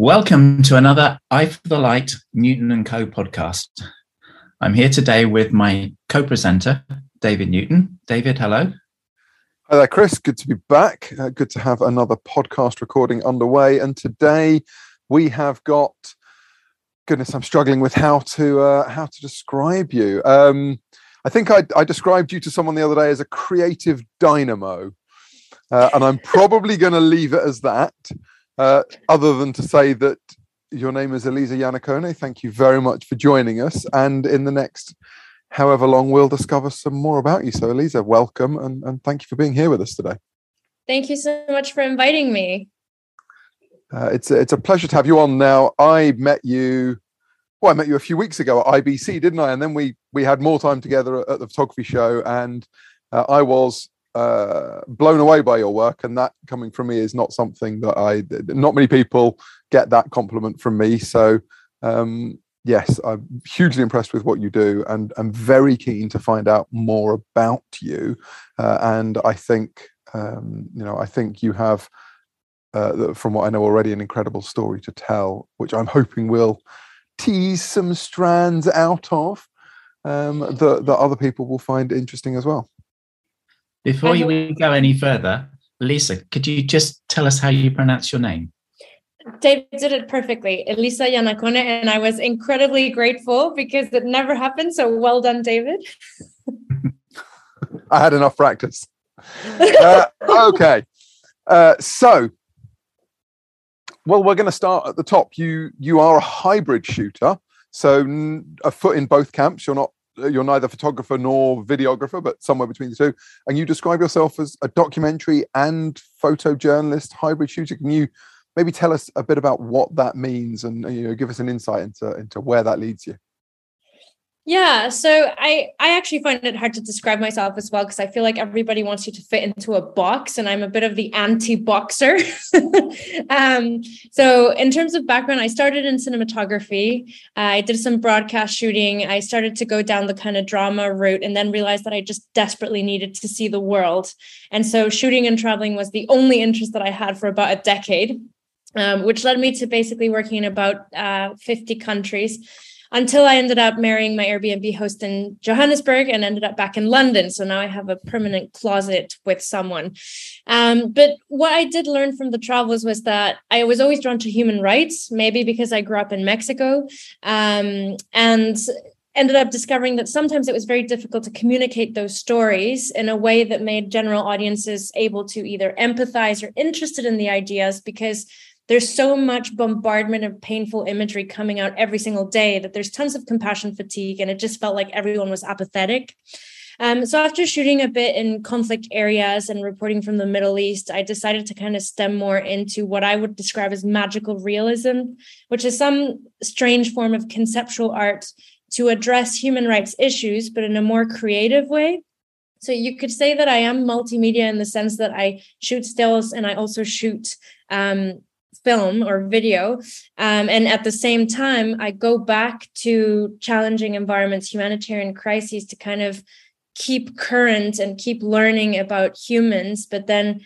Welcome to another Eye for the Light Newton and Co podcast. I'm here today with my co-presenter, David Newton. David, hello. Hi there, Chris. Good to be back. Uh, good to have another podcast recording underway. And today we have got goodness, I'm struggling with how to uh, how to describe you. Um, I think I, I described you to someone the other day as a creative dynamo, uh, and I'm probably going to leave it as that. Uh, other than to say that your name is Elisa Iannacone. Thank you very much for joining us. And in the next however long, we'll discover some more about you. So, Elisa, welcome and, and thank you for being here with us today. Thank you so much for inviting me. Uh, it's it's a pleasure to have you on. Now, I met you. Well, I met you a few weeks ago at IBC, didn't I? And then we we had more time together at the photography show, and uh, I was uh, blown away by your work. And that coming from me is not something that I. Not many people get that compliment from me. So, um, yes, I'm hugely impressed with what you do, and I'm very keen to find out more about you. Uh, and I think, um, you know, I think you have uh, from what I know already, an incredible story to tell, which I'm hoping will tease some strands out of um, that, that other people will find interesting as well. Before we go any further, Lisa, could you just tell us how you pronounce your name? David did it perfectly, Elisa Iannacone, and I was incredibly grateful because it never happened. So well done, David. I had enough practice. Uh, okay, uh, so well, we're going to start at the top. You you are a hybrid shooter, so a foot in both camps. You're not you're neither photographer nor videographer, but somewhere between the two. And you describe yourself as a documentary and photojournalist hybrid shooter. Can you maybe tell us a bit about what that means and you know give us an insight into into where that leads you? Yeah, so I I actually find it hard to describe myself as well because I feel like everybody wants you to fit into a box, and I'm a bit of the anti-boxer. um, so in terms of background, I started in cinematography. I did some broadcast shooting. I started to go down the kind of drama route, and then realized that I just desperately needed to see the world. And so shooting and traveling was the only interest that I had for about a decade. Um, which led me to basically working in about uh, 50 countries until I ended up marrying my Airbnb host in Johannesburg and ended up back in London. So now I have a permanent closet with someone. Um, but what I did learn from the travels was that I was always drawn to human rights, maybe because I grew up in Mexico. Um, and ended up discovering that sometimes it was very difficult to communicate those stories in a way that made general audiences able to either empathize or interested in the ideas because there's so much bombardment of painful imagery coming out every single day that there's tons of compassion fatigue and it just felt like everyone was apathetic. Um, so after shooting a bit in conflict areas and reporting from the middle east i decided to kind of stem more into what i would describe as magical realism which is some strange form of conceptual art to address human rights issues but in a more creative way. So you could say that I am multimedia in the sense that I shoot stills and I also shoot um, film or video. Um, and at the same time, I go back to challenging environments, humanitarian crises to kind of keep current and keep learning about humans, but then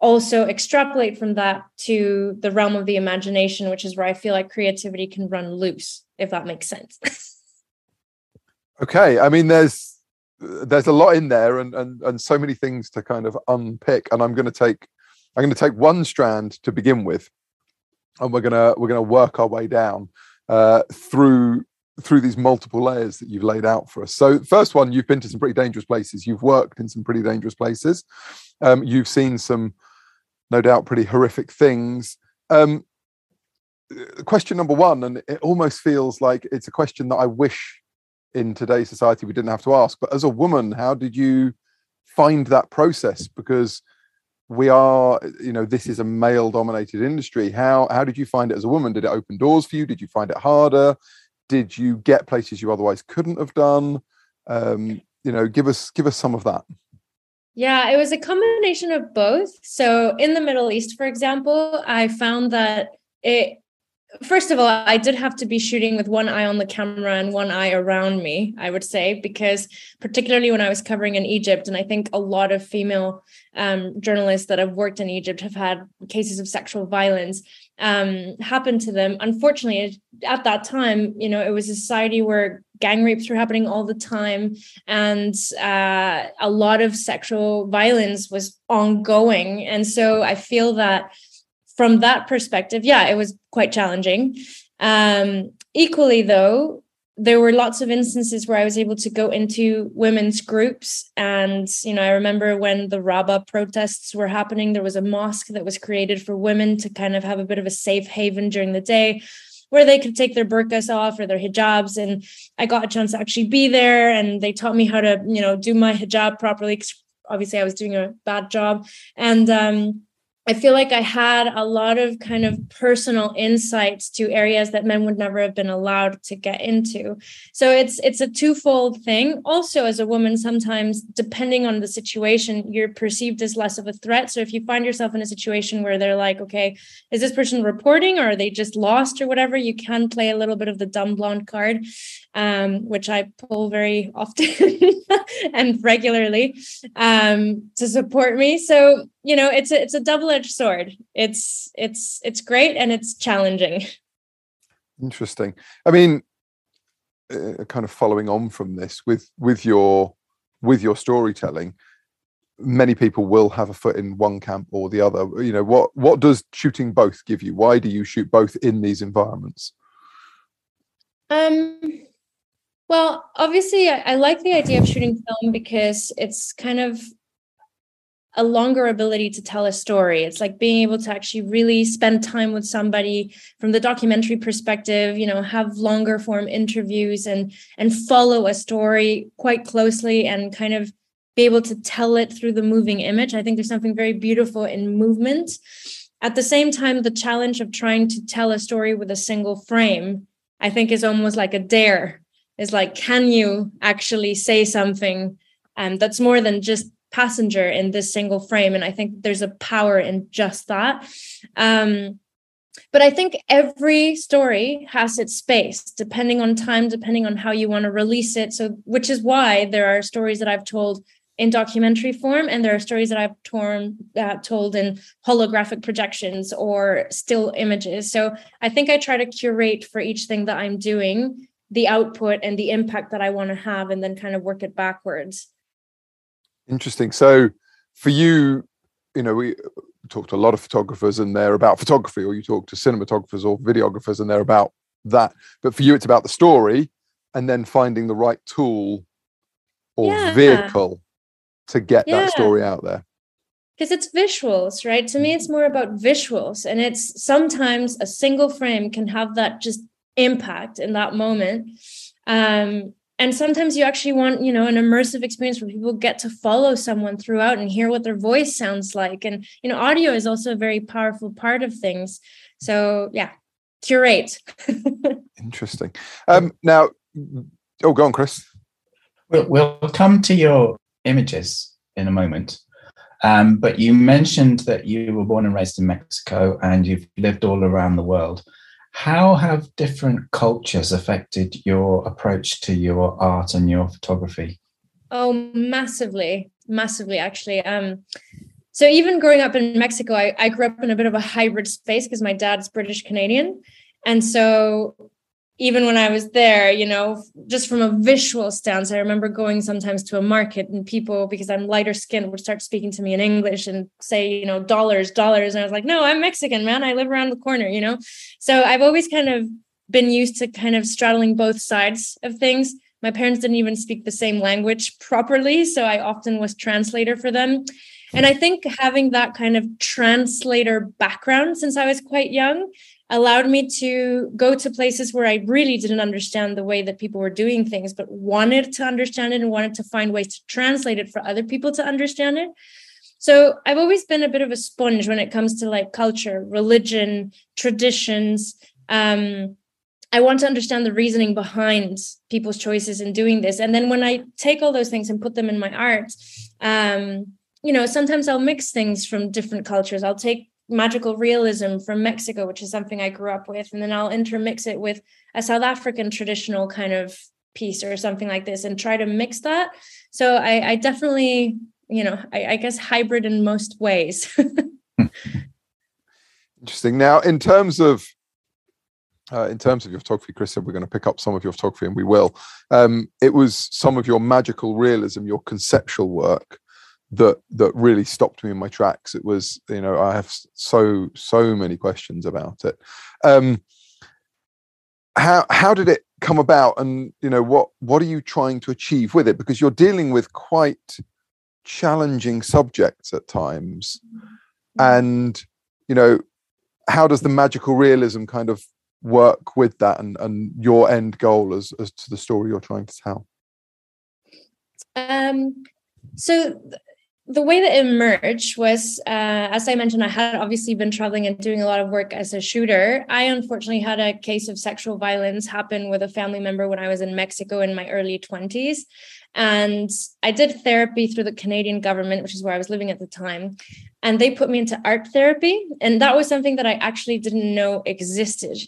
also extrapolate from that to the realm of the imagination, which is where I feel like creativity can run loose, if that makes sense. okay. I mean, there's there's a lot in there and, and and so many things to kind of unpick. And I'm gonna take I'm going to take one strand to begin with, and we're gonna we're gonna work our way down uh, through through these multiple layers that you've laid out for us. So, first one, you've been to some pretty dangerous places. You've worked in some pretty dangerous places. Um, you've seen some, no doubt, pretty horrific things. Um, question number one, and it almost feels like it's a question that I wish in today's society we didn't have to ask. But as a woman, how did you find that process? Because we are you know this is a male dominated industry. How how did you find it as a woman? Did it open doors for you? Did you find it harder? Did you get places you otherwise couldn't have done? Um you know give us give us some of that. Yeah it was a combination of both. So in the middle east for example i found that it first of all, I did have to be shooting with one eye on the camera and one eye around me, I would say, because particularly when I was covering in Egypt, and I think a lot of female um, journalists that have worked in Egypt have had cases of sexual violence. um, happened to them. Unfortunately, at that time, you know, it was a society where gang rapes were happening all the time, and uh, a lot of sexual violence was ongoing. And so I feel that from that perspective, yeah, it was quite challenging. Um, equally, though, there were lots of instances where I was able to go into women's groups. And, you know, I remember when the Rabaa protests were happening, there was a mosque that was created for women to kind of have a bit of a safe haven during the day where they could take their burqas off or their hijabs. And I got a chance to actually be there and they taught me how to, you know, do my hijab properly. Obviously, I was doing a bad job. And, um, I feel like I had a lot of kind of personal insights to areas that men would never have been allowed to get into. So it's it's a twofold thing. Also, as a woman, sometimes depending on the situation, you're perceived as less of a threat. So if you find yourself in a situation where they're like, okay, is this person reporting or are they just lost or whatever, you can play a little bit of the dumb blonde card, um, which I pull very often and regularly um, to support me. So you know it's a, it's a double-edged sword. It's it's it's great and it's challenging. Interesting. I mean uh, kind of following on from this with with your with your storytelling many people will have a foot in one camp or the other. You know what what does shooting both give you? Why do you shoot both in these environments? Um well obviously I, I like the idea of shooting film because it's kind of a longer ability to tell a story. It's like being able to actually really spend time with somebody from the documentary perspective, you know, have longer form interviews and and follow a story quite closely and kind of be able to tell it through the moving image. I think there's something very beautiful in movement. At the same time, the challenge of trying to tell a story with a single frame, I think is almost like a dare. Is like, can you actually say something um, that's more than just passenger in this single frame. And I think there's a power in just that. Um, but I think every story has its space, depending on time, depending on how you want to release it. So, which is why there are stories that I've told in documentary form, and there are stories that I've torn, uh, told in holographic projections or still images. So, I think I try to curate for each thing that I'm doing the output and the impact that I want to have, and then kind of work it backwards. Interesting. So for you, you know, we talk to a lot of photographers and they're about photography, or you talk to cinematographers or videographers and they're about that. But for you, it's about the story and then finding the right tool or yeah. vehicle to get yeah. that story out there. Because it's visuals, right? To me, it's more about visuals. And it's sometimes a single frame can have that just impact in that moment. Um, and sometimes you actually want you know an immersive experience where people get to follow someone throughout and hear what their voice sounds like. And you know audio is also a very powerful part of things. So yeah curate. Interesting. Um now oh go on chris. We'll, we'll come to your images in a moment. Um, but you mentioned that you were born and raised in mexico and you've lived all around the world how have different cultures affected your approach to your art and your photography? Oh, massively, massively, actually. Um, so even growing up in Mexico, I, I grew up in a bit of a hybrid space because my dad's British Canadian. And so even when I was there, you know, just from a visual stance, I remember going sometimes to a market and people, because I'm lighter skinned, would start speaking to me in English and say, you know, dollars, dollars. And I was like, no, I'm Mexican, man. I live around the corner, you know? So I've always kind of been used to kind of straddling both sides of things. My parents didn't even speak the same language properly. So I often was translator for them. And I think having that kind of translator background since I was quite young allowed me to go to places where I really didn't understand the way that people were doing things, but wanted to understand it and wanted to find ways to translate it for other people to understand it. So I've always been a bit of a sponge when it comes to like culture, religion, traditions. Um, I want to understand the reasoning behind people's choices in doing this. And then when I take all those things and put them in my art, um, you know, sometimes I'll mix things from different cultures. I'll take magical realism from Mexico, which is something I grew up with, and then I'll intermix it with a South African traditional kind of piece or something like this and try to mix that. So I, I definitely, you know, I, I guess hybrid in most ways. Interesting. Now, in terms of uh, in terms of your photography, Chris said we're going to pick up some of your photography, and we will. Um, it was some of your magical realism, your conceptual work that that really stopped me in my tracks. It was, you know, I have so so many questions about it. Um, how how did it come about, and you know, what what are you trying to achieve with it? Because you're dealing with quite challenging subjects at times, mm-hmm. and you know, how does the magical realism kind of work with that and, and your end goal as, as to the story you're trying to tell? Um, so the way that emerged was, uh, as I mentioned, I had obviously been traveling and doing a lot of work as a shooter. I unfortunately had a case of sexual violence happen with a family member when I was in Mexico in my early 20s. And I did therapy through the Canadian government, which is where I was living at the time. And they put me into art therapy. And that was something that I actually didn't know existed.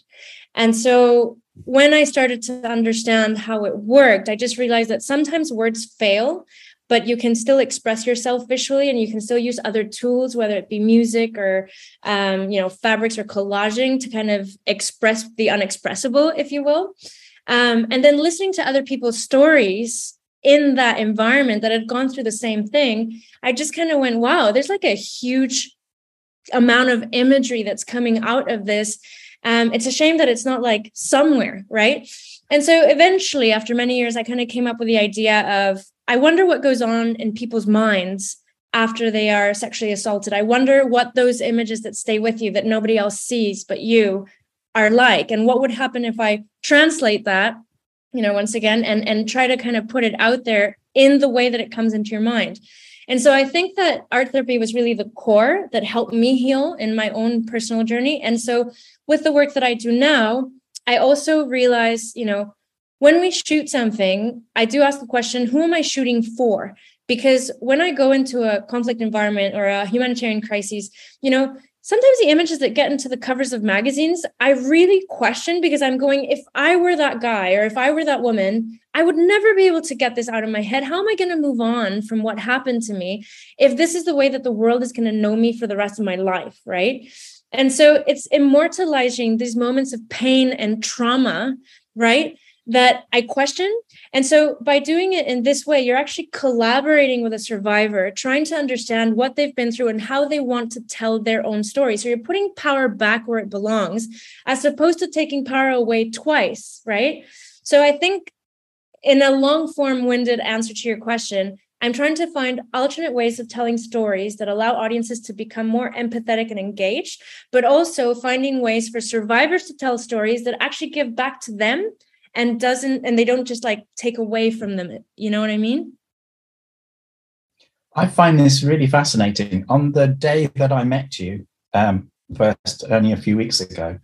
And so when I started to understand how it worked, I just realized that sometimes words fail but you can still express yourself visually and you can still use other tools whether it be music or um, you know fabrics or collaging to kind of express the unexpressible if you will. Um, and then listening to other people's stories in that environment that had gone through the same thing i just kind of went wow there's like a huge amount of imagery that's coming out of this. Um, it's a shame that it's not like somewhere right? And so eventually after many years i kind of came up with the idea of I wonder what goes on in people's minds after they are sexually assaulted. I wonder what those images that stay with you that nobody else sees but you are like and what would happen if I translate that, you know, once again and and try to kind of put it out there in the way that it comes into your mind. And so I think that art therapy was really the core that helped me heal in my own personal journey. And so with the work that I do now, I also realize, you know, when we shoot something, I do ask the question, who am I shooting for? Because when I go into a conflict environment or a humanitarian crisis, you know, sometimes the images that get into the covers of magazines, I really question because I'm going, if I were that guy or if I were that woman, I would never be able to get this out of my head. How am I going to move on from what happened to me if this is the way that the world is going to know me for the rest of my life? Right. And so it's immortalizing these moments of pain and trauma, right? That I question. And so by doing it in this way, you're actually collaborating with a survivor, trying to understand what they've been through and how they want to tell their own story. So you're putting power back where it belongs, as opposed to taking power away twice, right? So I think in a long form winded answer to your question, I'm trying to find alternate ways of telling stories that allow audiences to become more empathetic and engaged, but also finding ways for survivors to tell stories that actually give back to them and doesn't and they don't just like take away from them you know what i mean i find this really fascinating on the day that i met you um, first only a few weeks ago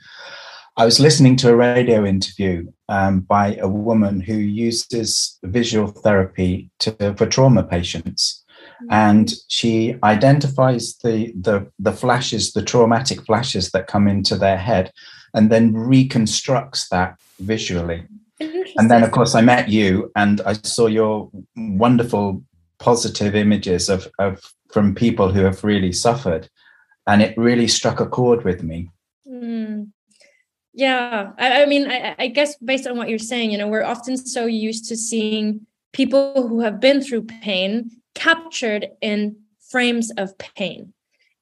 i was listening to a radio interview um, by a woman who uses visual therapy to, for trauma patients mm-hmm. and she identifies the, the the flashes the traumatic flashes that come into their head and then reconstructs that visually. And then, of course, I met you and I saw your wonderful positive images of, of from people who have really suffered. And it really struck a chord with me. Mm. Yeah. I, I mean, I, I guess based on what you're saying, you know, we're often so used to seeing people who have been through pain captured in frames of pain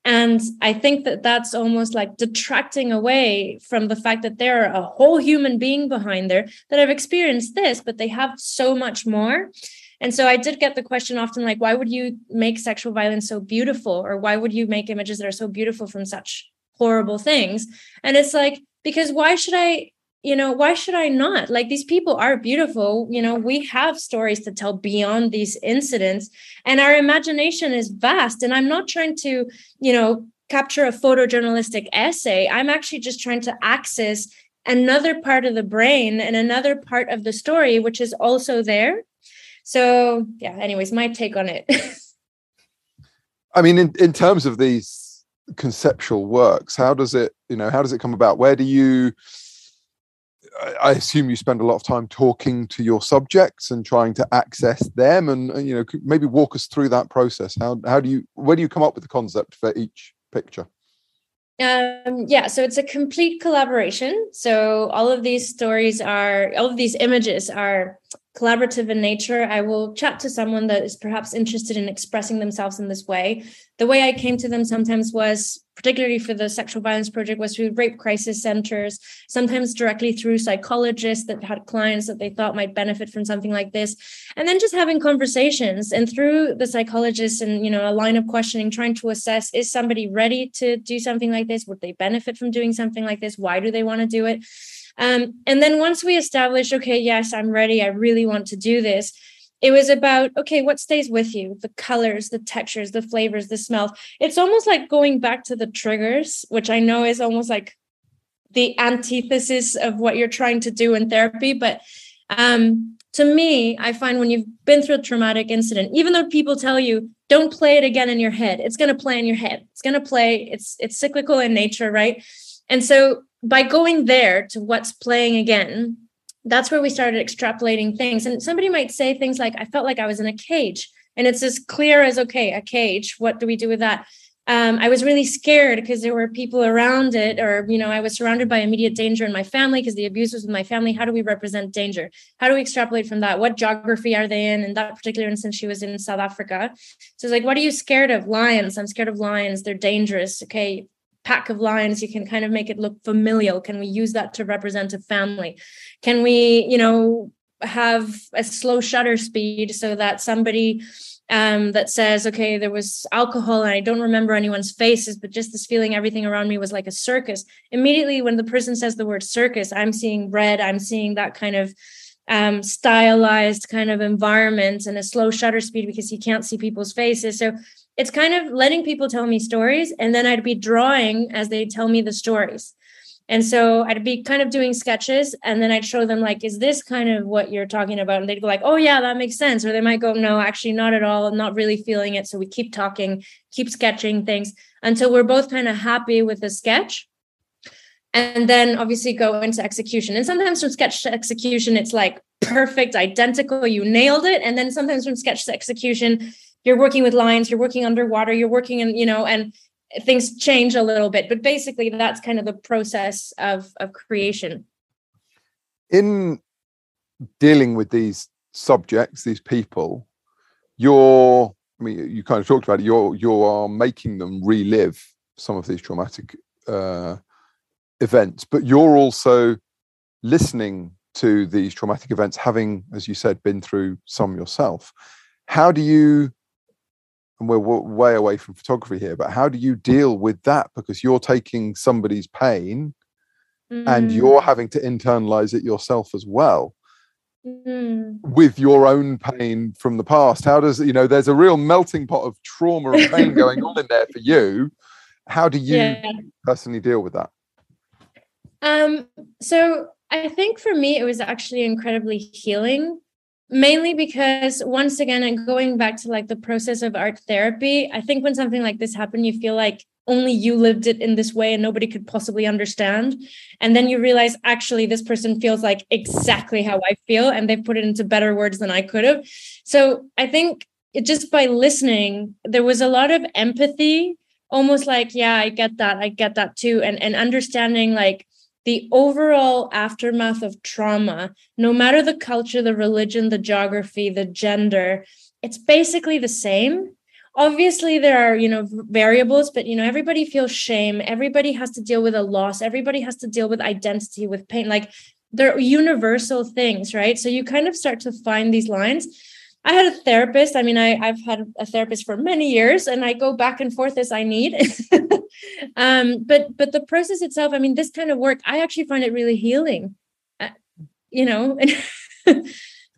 and I think that that's almost like detracting away from the fact that there are a whole human being behind there that have experienced this, but they have so much more. And so I did get the question often like, why would you make sexual violence so beautiful? Or why would you make images that are so beautiful from such horrible things? And it's like, because why should I you know why should i not? Like these people are beautiful. You know we have stories to tell beyond these incidents and our imagination is vast. And i'm not trying to you know capture a photojournalistic essay. I'm actually just trying to access another part of the brain and another part of the story which is also there. So yeah anyways my take on it. I mean in, in terms of these conceptual works how does it you know how does it come about? Where do you I assume you spend a lot of time talking to your subjects and trying to access them, and, and, you know maybe walk us through that process. How how do you where do you come up with the concept for each picture? Um, yeah, so it's a complete collaboration. So all of these stories are, all of these images are collaborative in nature. I will chat to someone that is perhaps interested in expressing themselves in this way. The way I came to them sometimes was, particularly for the sexual violence project, was through rape crisis centers, sometimes directly through psychologists that had clients that they thought might benefit from something like this. And then just having conversations and through the psychologists and, you know, a line of questioning, trying to assess, is somebody ready to do something like this? Would they benefit from doing something like this? Why do they want to do it? Um, and then once we established, okay, yes, I'm ready, I really want to do this, it was about, okay, what stays with you? The colors, the textures, the flavors, the smells. It's almost like going back to the triggers, which I know is almost like the antithesis of what you're trying to do in therapy. But um, to me, I find when you've been through a traumatic incident, even though people tell you don't play it again in your head, it's going to play in your head. It's going to play. It's it's cyclical in nature, right? And so by going there to what's playing again, that's where we started extrapolating things. And somebody might say things like, I felt like I was in a cage. And it's as clear as, okay, a cage. What do we do with that? Um, I was really scared because there were people around it, or, you know, I was surrounded by immediate danger in my family because the abuse was with my family. How do we represent danger? How do we extrapolate from that? What geography are they in? In that particular instance, she was in South Africa. So it's like, what are you scared of? Lions. I'm scared of lions. They're dangerous. Okay pack of lions you can kind of make it look familial can we use that to represent a family can we you know have a slow shutter speed so that somebody um, that says, okay, there was alcohol and I don't remember anyone's faces, but just this feeling everything around me was like a circus. Immediately, when the person says the word circus, I'm seeing red, I'm seeing that kind of um, stylized kind of environment and a slow shutter speed because you can't see people's faces. So it's kind of letting people tell me stories and then I'd be drawing as they tell me the stories. And so I'd be kind of doing sketches and then I'd show them like, is this kind of what you're talking about? And they'd go like, oh yeah, that makes sense. Or they might go, no, actually not at all. I'm not really feeling it. So we keep talking, keep sketching things until we're both kind of happy with the sketch. And then obviously go into execution. And sometimes from sketch to execution, it's like perfect, identical, you nailed it. And then sometimes from sketch to execution, you're working with lines you're working underwater you're working in you know and things change a little bit but basically that's kind of the process of of creation. In dealing with these subjects these people you're i mean you kind of talked about it you're you are making them relive some of these traumatic uh, events but you're also listening to these traumatic events having as you said been through some yourself. How do you and we're way away from photography here, but how do you deal with that? Because you're taking somebody's pain mm. and you're having to internalize it yourself as well. Mm. With your own pain from the past, how does you know? There's a real melting pot of trauma and pain going on in there for you. How do you yeah. personally deal with that? Um, so I think for me, it was actually incredibly healing mainly because once again and going back to like the process of art therapy i think when something like this happened you feel like only you lived it in this way and nobody could possibly understand. And then you realize actually this person feels like exactly how i feel and they put it into better words than i could have. So i think it, just by listening there was a lot of empathy almost like yeah i get that i get that too. And and understanding like the overall aftermath of trauma, no matter the culture, the religion, the geography, the gender, it's basically the same. Obviously, there are, you know, variables, but you know, everybody feels shame. Everybody has to deal with a loss. Everybody has to deal with identity, with pain. Like they're universal things, right? So you kind of start to find these lines. I had a therapist. I mean, I, I've had a therapist for many years and I go back and forth as I need. um, but but the process itself, I mean, this kind of work, I actually find it really healing. Uh, you know,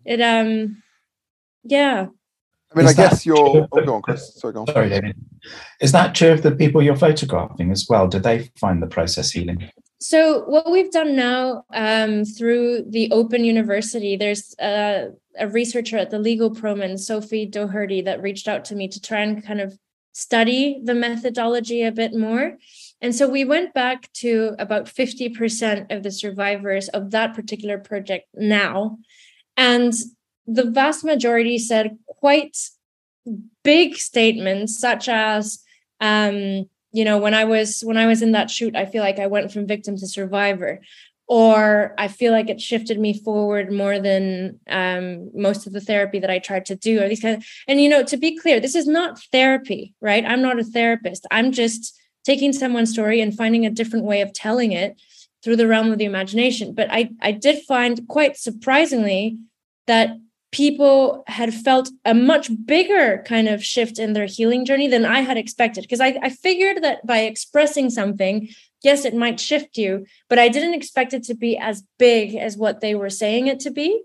it um yeah. I mean, Is I guess you're oh, go on, Chris. Sorry, go on. Sorry, David. Is that true of the people you're photographing as well? Do they find the process healing? So what we've done now um, through the Open University, there's a, a, researcher at the Legal Proman, Sophie Doherty, that reached out to me to try and kind of study the methodology a bit more. And so we went back to about 50% of the survivors of that particular project now. And the vast majority said quite big statements, such as, um, you know when i was when i was in that shoot i feel like i went from victim to survivor or i feel like it shifted me forward more than um, most of the therapy that i tried to do or these kind of and you know to be clear this is not therapy right? I'm not a therapist. I'm just taking someone's story and finding a different way of telling it through the realm of the imagination. But i i did find quite surprisingly that people had felt a much bigger kind of shift in their healing journey than I had expected. Because I, I figured that by expressing something, yes, it might shift you, but I didn't expect it to be as big as what they were saying it to be.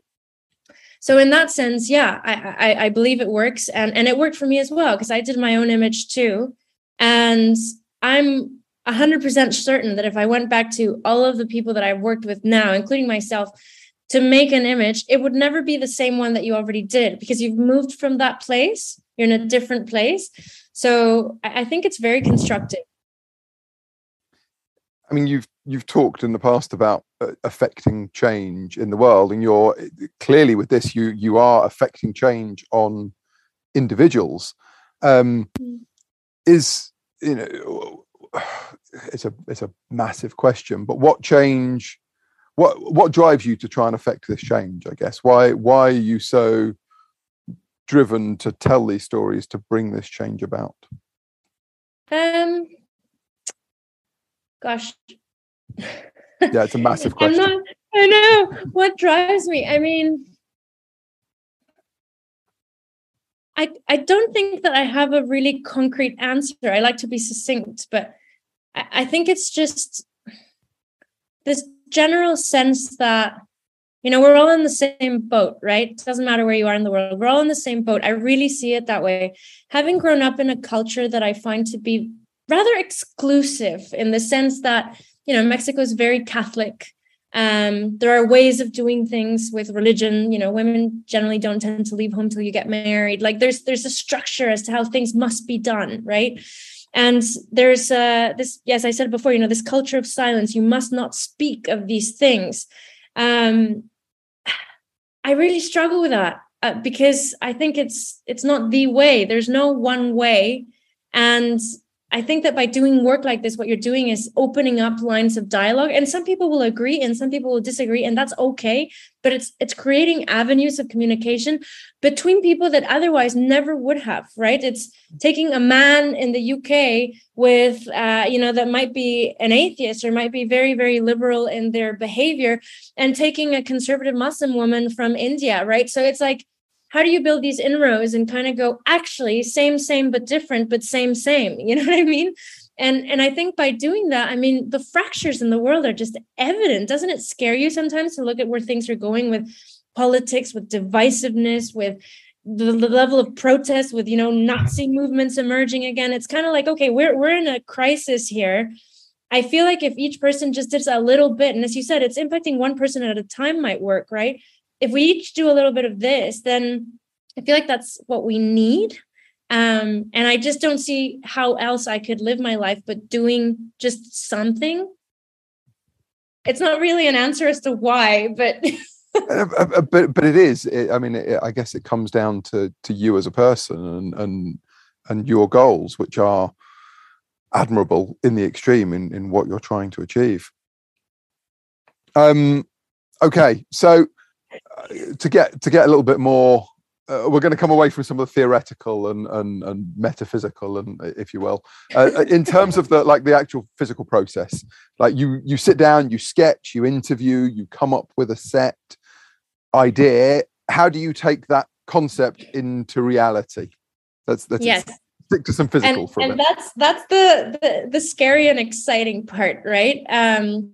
So in that sense, yeah, I, I, I believe it works, and and it worked for me as well because I did my own image too, and I'm 100% certain that if I went back to all of the people that I've worked with now, including myself, to make an image, it would never be the same one that you already did because you've moved from that place. You're in a different place. So I think it's very constructive. I mean, you've you've talked in the past about uh, affecting change in the world, and you're clearly with this you you are affecting change on individuals. Um, mm. Is you know it's a it's a massive question, but what change what what drives you to try and affect this change i guess? Why why are you so driven to tell these stories to bring this change about? Um gosh. Yeah it's a massive question. not, i know. What drives me i mean I, I don't think that I have a really concrete answer. I like to be succinct, but I, I think it's just this general sense that you know we're all in the same boat right? It doesn't matter where you are in the world we're all in the same boat. I really see it that way. Having grown up in a culture that i find to be rather exclusive in the sense that you know mexico is very catholic. Um, there are ways of doing things with religion. You know women generally don't tend to leave home till you get married. Like there's there's a structure as to how things must be done right and there's uh, this yes i said before you know this culture of silence you must not speak of these things. Um, i really struggle with that uh, because i think it's it's not the way. There's no one way. And I think that by doing work like this, what you're doing is opening up lines of dialogue. And some people will agree and some people will disagree, and that's okay. But it's it's creating avenues of communication between people that otherwise never would have, right? It's taking a man in the UK with uh, you know, that might be an atheist or might be very, very liberal in their behavior, and taking a conservative Muslim woman from India, right? So it's like how do you build these inroads and kind of go actually same same but different but same same you know what i mean? And and i think by doing that i mean the fractures in the world are just evident. Doesn't it scare you sometimes to look at where things are going with politics with divisiveness with the, the level of protest with you know nazi movements emerging again? It's kind of like okay we're we're in a crisis here. I feel like if each person just does a little bit and as you said it's impacting one person at a time might work right if we each do a little bit of this, then I feel like that's what we need. Um, and I just don't see how else I could live my life but doing just something. It's not really an answer as to why, but uh, uh, uh, but but it is. It, I mean, it, I guess it comes down to to you as a person and and and your goals, which are admirable in the extreme in in what you're trying to achieve. Um. Okay, so to get to get a little bit more uh, we're going to come away from some of the theoretical and and, and metaphysical and if you will. Uh, uh, in terms of the like the actual physical process like you you sit down you sketch you interview you come up with a set idea. How do you take that concept into reality? That's that's yes. stick to some physical and, for and that's that's the, the the scary and exciting part right? Um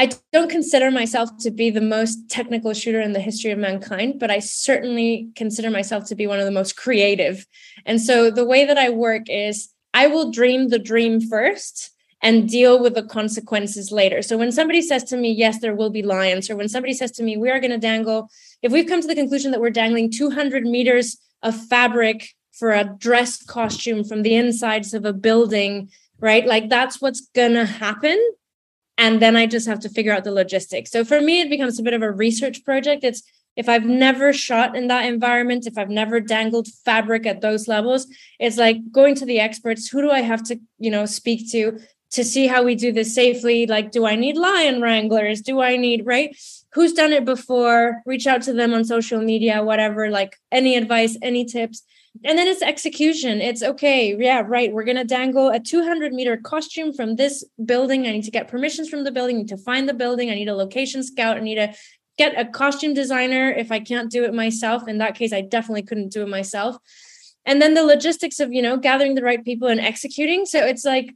I don't consider myself to be the most technical shooter in the history of mankind, but I certainly consider myself to be one of the most creative. And so the way that I work is I will dream the dream first and deal with the consequences later. So when somebody says to me, yes, there will be lions, or when somebody says to me, we are going to dangle, if we've come to the conclusion that we're dangling 200 meters of fabric for a dress costume from the insides of a building, right? Like that's what's going to happen and then i just have to figure out the logistics so for me it becomes a bit of a research project it's if I've never shot in that environment, if I've never dangled fabric at those levels, it's like going to the experts. Who do I have to, you know, speak to to see how we do this safely? Like, do I need lion wranglers? Do I need, right? Who's done it before? Reach out to them on social media, whatever, like any advice, any tips and then it's execution. It's okay yeah right we're to dangle a 200 meter costume from this building. I need to get permissions from the building. I need to find the building. I need a location scout. I need to get a costume designer if i can't do it myself. In that case i definitely couldn't do it myself. And then the logistics of you know gathering the right people and executing. So it's like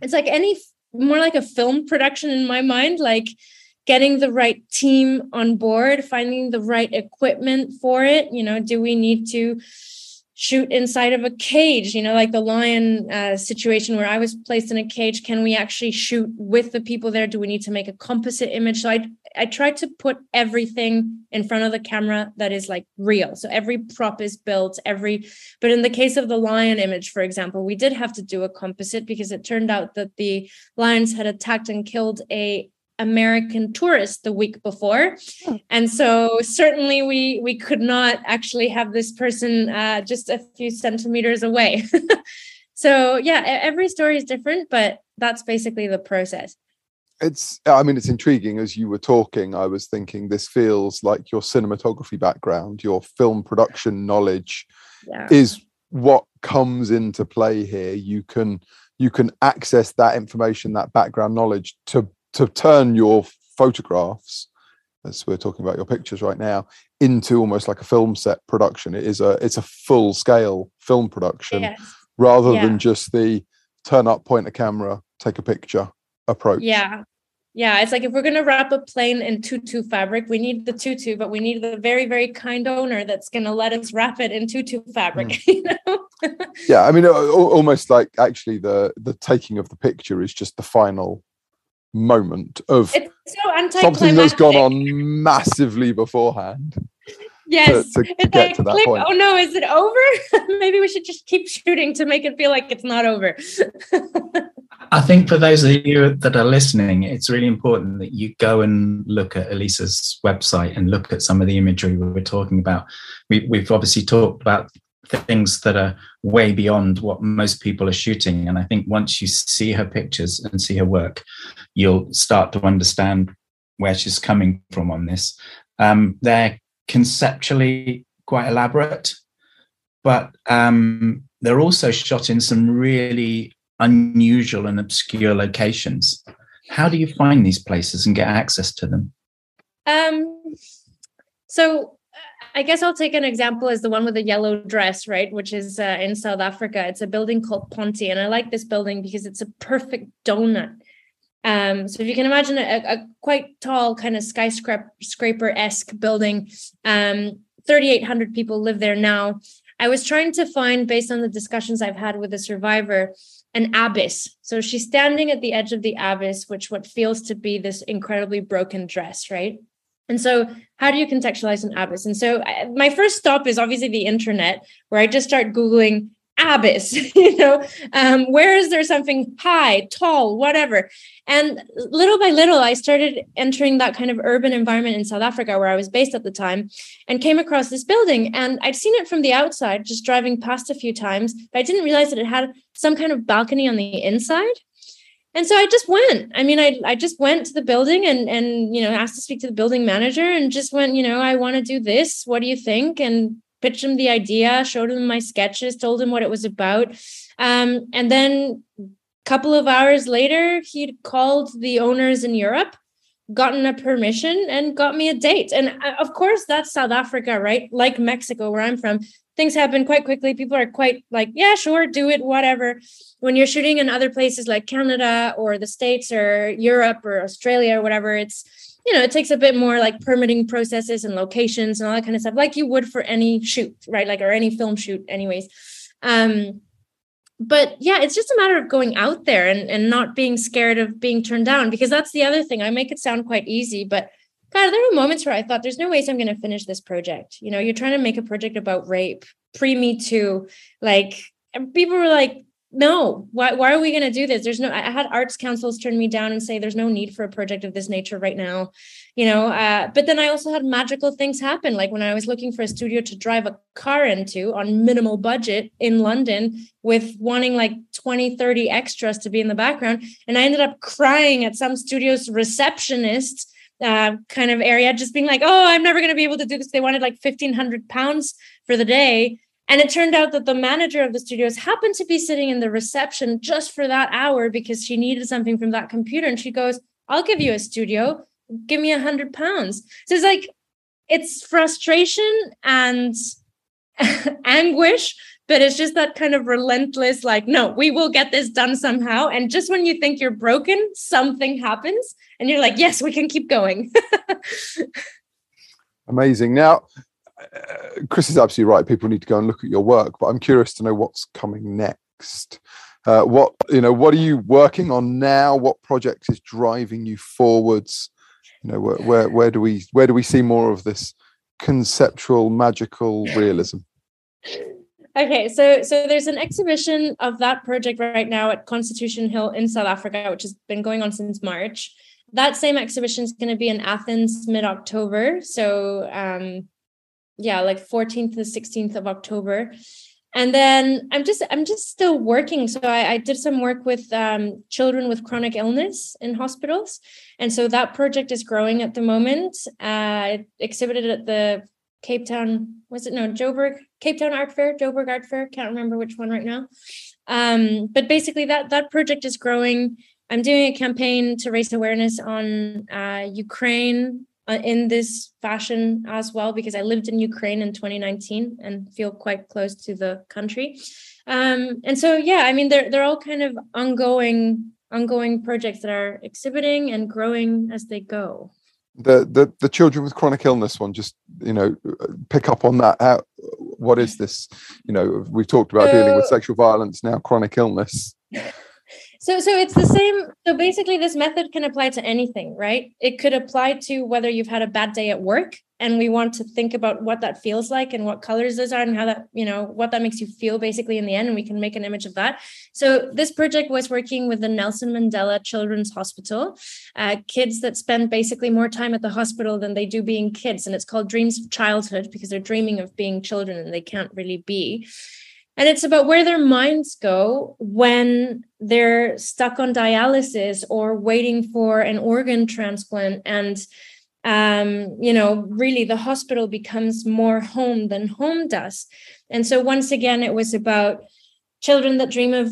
it's like any more like a film production in my mind like getting the right team on board finding the right equipment for it. You know do we need to shoot inside of a cage you know like the lion uh, situation where i was placed in a cage. Can we actually shoot with the people there? Do we need to make a composite image? So i i tried to put everything in front of the camera that is like real. So every prop is built every but in the case of the lion image for example we did have to do a composite because it turned out that the lions had attacked and killed a American tourist the week before, hmm. and so certainly we we could not actually have this person uh, just a few centimeters away. so yeah, every story is different, but that's basically the process. It's I mean it's intriguing as you were talking. I was thinking this feels like your cinematography background, your film production knowledge, yeah. is what comes into play here. You can you can access that information, that background knowledge to to turn your photographs as we're talking about your pictures right now into almost like a film set production it is a it's a full scale film production yes. rather yeah. than just the turn up point a camera take a picture approach yeah yeah it's like if we're going to wrap a plane in tutu fabric we need the tutu but we need the very very kind owner that's going to let us wrap it in tutu fabric mm. you know yeah i mean almost like actually the the taking of the picture is just the final moment of so something that's gone on massively beforehand. Yes, to, to get like, to that click, point. Oh no, is it over? Maybe we should just keep shooting to make it feel like it's not over. I think for those of you that are listening, it's really important that you go and look at Elisa's website and look at some of the imagery we were talking about. We, we've obviously talked about things that are way beyond what most people are shooting. And I think once you see her pictures and see her work, you'll start to understand where she's coming from on this. Um, they're conceptually quite elaborate, but um, they're also shot in some really unusual and obscure locations. How do you find these places and get access to them? Um, so I guess I'll take an example as the one with the yellow dress, right? Which is uh, in South Africa. It's a building called Ponte, and I like this building because it's a perfect donut. Um, so if you can imagine a, a quite tall, kind of skyscraper esque building, um, 3,800 people live there now. I was trying to find, based on the discussions I've had with the survivor, an abyss. So she's standing at the edge of the abyss, which what feels to be this incredibly broken dress, right? And so, how do you contextualize an abyss? And so, my first stop is obviously the internet, where I just start Googling abyss, you know, um, where is there something high, tall, whatever. And little by little, I started entering that kind of urban environment in South Africa where I was based at the time and came across this building. And I'd seen it from the outside, just driving past a few times, but I didn't realize that it had some kind of balcony on the inside and so I just went. I mean, I I just went to the building and and you know asked to speak to the building manager and just went. You know, I want to do this. What do you think? And pitched him the idea, showed him my sketches, told him what it was about, um, and then a couple of hours later, he'd called the owners in Europe gotten a permission and got me a date. And uh, of course, that's South Africa, right? Like Mexico, where I'm from things happen quite quickly. People are quite like, yeah, sure, do it, whatever. When you're shooting in other places like Canada or the States or Europe or Australia or whatever, it's, you know, it takes a bit more like permitting processes and locations and all that kind of stuff, like you would for any shoot, right? Like, or any film shoot, anyways. Um, but yeah, it's just a matter of going out there and, and not being scared of being turned down because that's the other thing. I make it sound quite easy, but God, there were moments where I thought, there's no ways I'm going to finish this project. You know, you're trying to make a project about rape, pre Me Too. Like, people were like, no why, why are we going to do this there's no i had arts councils turn me down and say there's no need for a project of this nature right now you know uh, but then i also had magical things happen like when i was looking for a studio to drive a car into on minimal budget in london with wanting like 20 30 extras to be in the background and i ended up crying at some studio's receptionist uh, kind of area just being like oh i'm never going to be able to do this they wanted like 1500 pounds for the day and it turned out that the manager of the studios happened to be sitting in the reception just for that hour because she needed something from that computer. And she goes, I'll give you a studio. Give me a hundred pounds. So it's like, it's frustration and anguish, but it's just that kind of relentless, like, no, we will get this done somehow. And just when you think you're broken, something happens and you're like, yes, we can keep going. Amazing. Now, uh, Chris is absolutely right. People need to go and look at your work, but I'm curious to know what's coming next. Uh, what you know, what are you working on now? What project is driving you forwards? You know, where, where where do we where do we see more of this conceptual magical realism? Okay, so so there's an exhibition of that project right now at Constitution Hill in South Africa, which has been going on since March. That same exhibition is going to be in Athens mid October. So um, yeah, like 14th to 16th of October. And then I'm just I'm just still working. So I, I did some work with um, children with chronic illness in hospitals, and so that project is growing at the moment. Uh, exhibited at the Cape Town was it no Joburg Cape Town Art Fair Joburg Art Fair can't remember which one right now. Um, but basically that that project is growing. I'm doing a campaign to raise awareness on uh, Ukraine uh, in this fashion as well because I lived in Ukraine in 2019 and feel quite close to the country. Um, and so yeah, I mean they're they're all kind of ongoing ongoing projects that are exhibiting and growing as they go. The the the children with chronic illness one, just you know, pick up on that. How, what is this? You know, we've talked about so, dealing with sexual violence now, chronic illness. So so it's the same. So basically this method can apply to anything, right? It could apply to whether you've had a bad day at work and we want to think about what that feels like and what colors those are and how that, you know, what that makes you feel basically in the end and we can make an image of that. So this project was working with the Nelson Mandela Children's Hospital, uh, kids that spend basically more time at the hospital than they do being kids and it's called Dreams of Childhood because they're dreaming of being children and they can't really be. And it's about where their minds go when they're stuck on dialysis or waiting for an organ transplant. And, um, you know, really the hospital becomes more home than home does. And so, once again, it was about children that dream of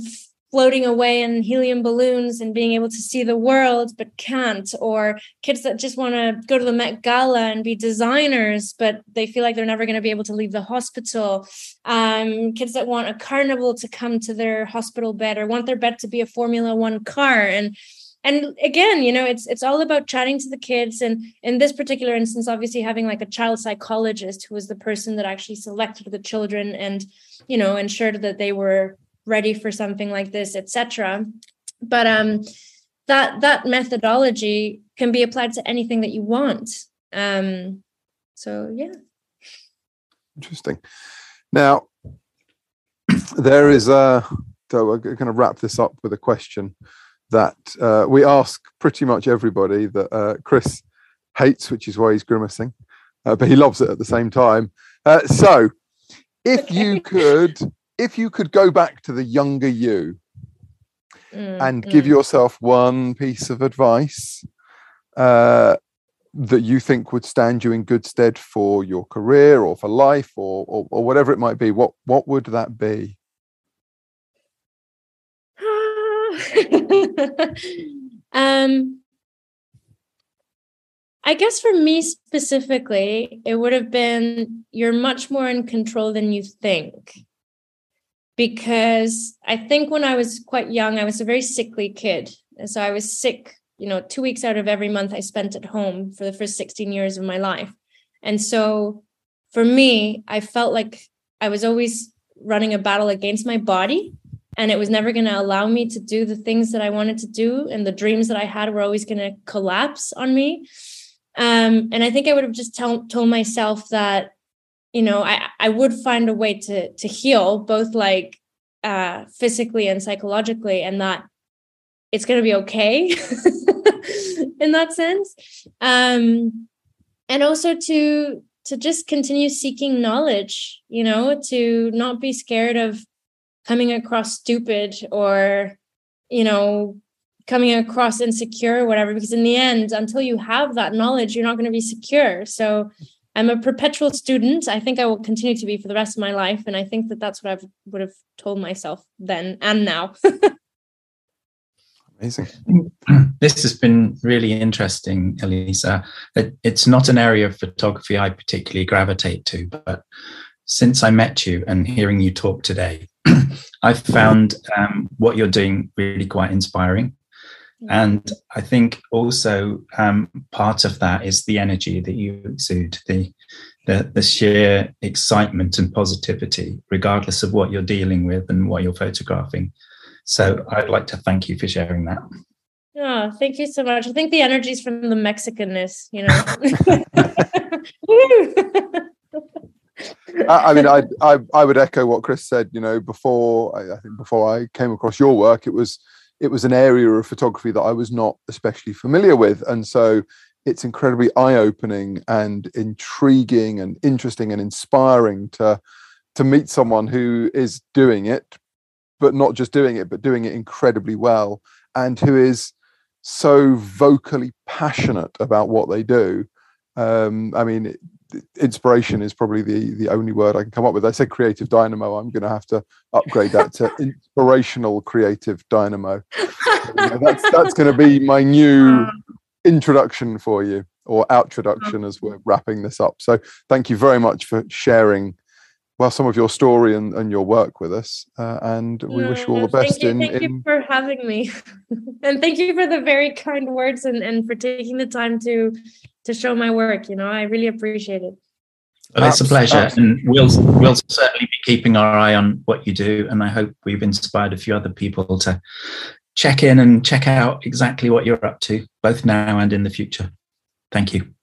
floating away in helium balloons and being able to see the world but can't. Or kids that just want to go to the Met Gala and be designers but they feel like they're never going to be able to leave the hospital. Um, kids that want a carnival to come to their hospital bed or want their bed to be a Formula 1 car. And and again you know it's it's all about chatting to the kids. And in this particular instance obviously having like a child psychologist who was the person that actually selected the children and you know ensured that they were ready for something like this etc but um that that methodology can be applied to anything that you want. Um so yeah. Interesting. Now there is a so we're going to wrap this up with a question that uh, we ask pretty much everybody that uh, chris hates which is why he's grimacing uh, but he loves it at the same time. Uh, so if okay. you could if you could go back to the younger you mm, and mm. give yourself one piece of advice uh, that you think would stand you in good stead for your career or for life or, or, or whatever it might be, what what would that be? um, I guess for me specifically, it would have been you're much more in control than you think because I think when I was quite young, I was a very sickly kid. And so I was sick, you know, two weeks out of every month I spent at home for the first 16 years of my life. And so for me, I felt like I was always running a battle against my body and it was never going to allow me to do the things that I wanted to do. And the dreams that I had were always going to collapse on me. Um, and I think I would have just tell, told myself that you know i i would find a way to to heal both like uh, physically and psychologically, and that it's going to be okay in that sense. Um, and also to to just continue seeking knowledge, you know, to not be scared of coming across stupid or, you know, coming across insecure or whatever, because in the end, until you have that knowledge, you're not going to be secure. So I'm a perpetual student. I think I will continue to be for the rest of my life. And I think that that's what I would have told myself then and now. Amazing. This has been really interesting, Elisa. It's not an area of photography I particularly gravitate to, but since I met you and hearing you talk today, I've found um, what you're doing really quite inspiring. And I think also um, part of that is the energy that you exude, the, the the sheer excitement and positivity, regardless of what you're dealing with and what you're photographing. So I'd like to thank you for sharing that. Oh, thank you so much. I think the energy is from the Mexicanness, you know. I, mean, I, I I would echo what Chris said. You know, before I, I think before I came across your work, it was it was an area of photography that I was not especially familiar with, and so it's incredibly eye-opening and intriguing and interesting and inspiring to to meet someone who is doing it but not just doing it, but doing it incredibly well, and who is so vocally passionate about what they do. Um, I mean, inspiration is probably the the only word I can come up with. I said creative dynamo. I'm going to have to upgrade that to inspirational creative dynamo. that's that's going to be my new hmm. introduction for you or outroduction hmm. as we're wrapping this up. So thank you very much for sharing well some of your story and, and your work with us uh, and we wish you all the best thank you, in, thank in... you for having me. And thank you for the very kind words and, and for taking the time to to show my work you know i really appreciate it. Well, it's a pleasure and we'll we'll certainly be keeping our eye on what you do and i hope we've inspired a few other people to check in and check out exactly what you're up to both now and in the future. Thank you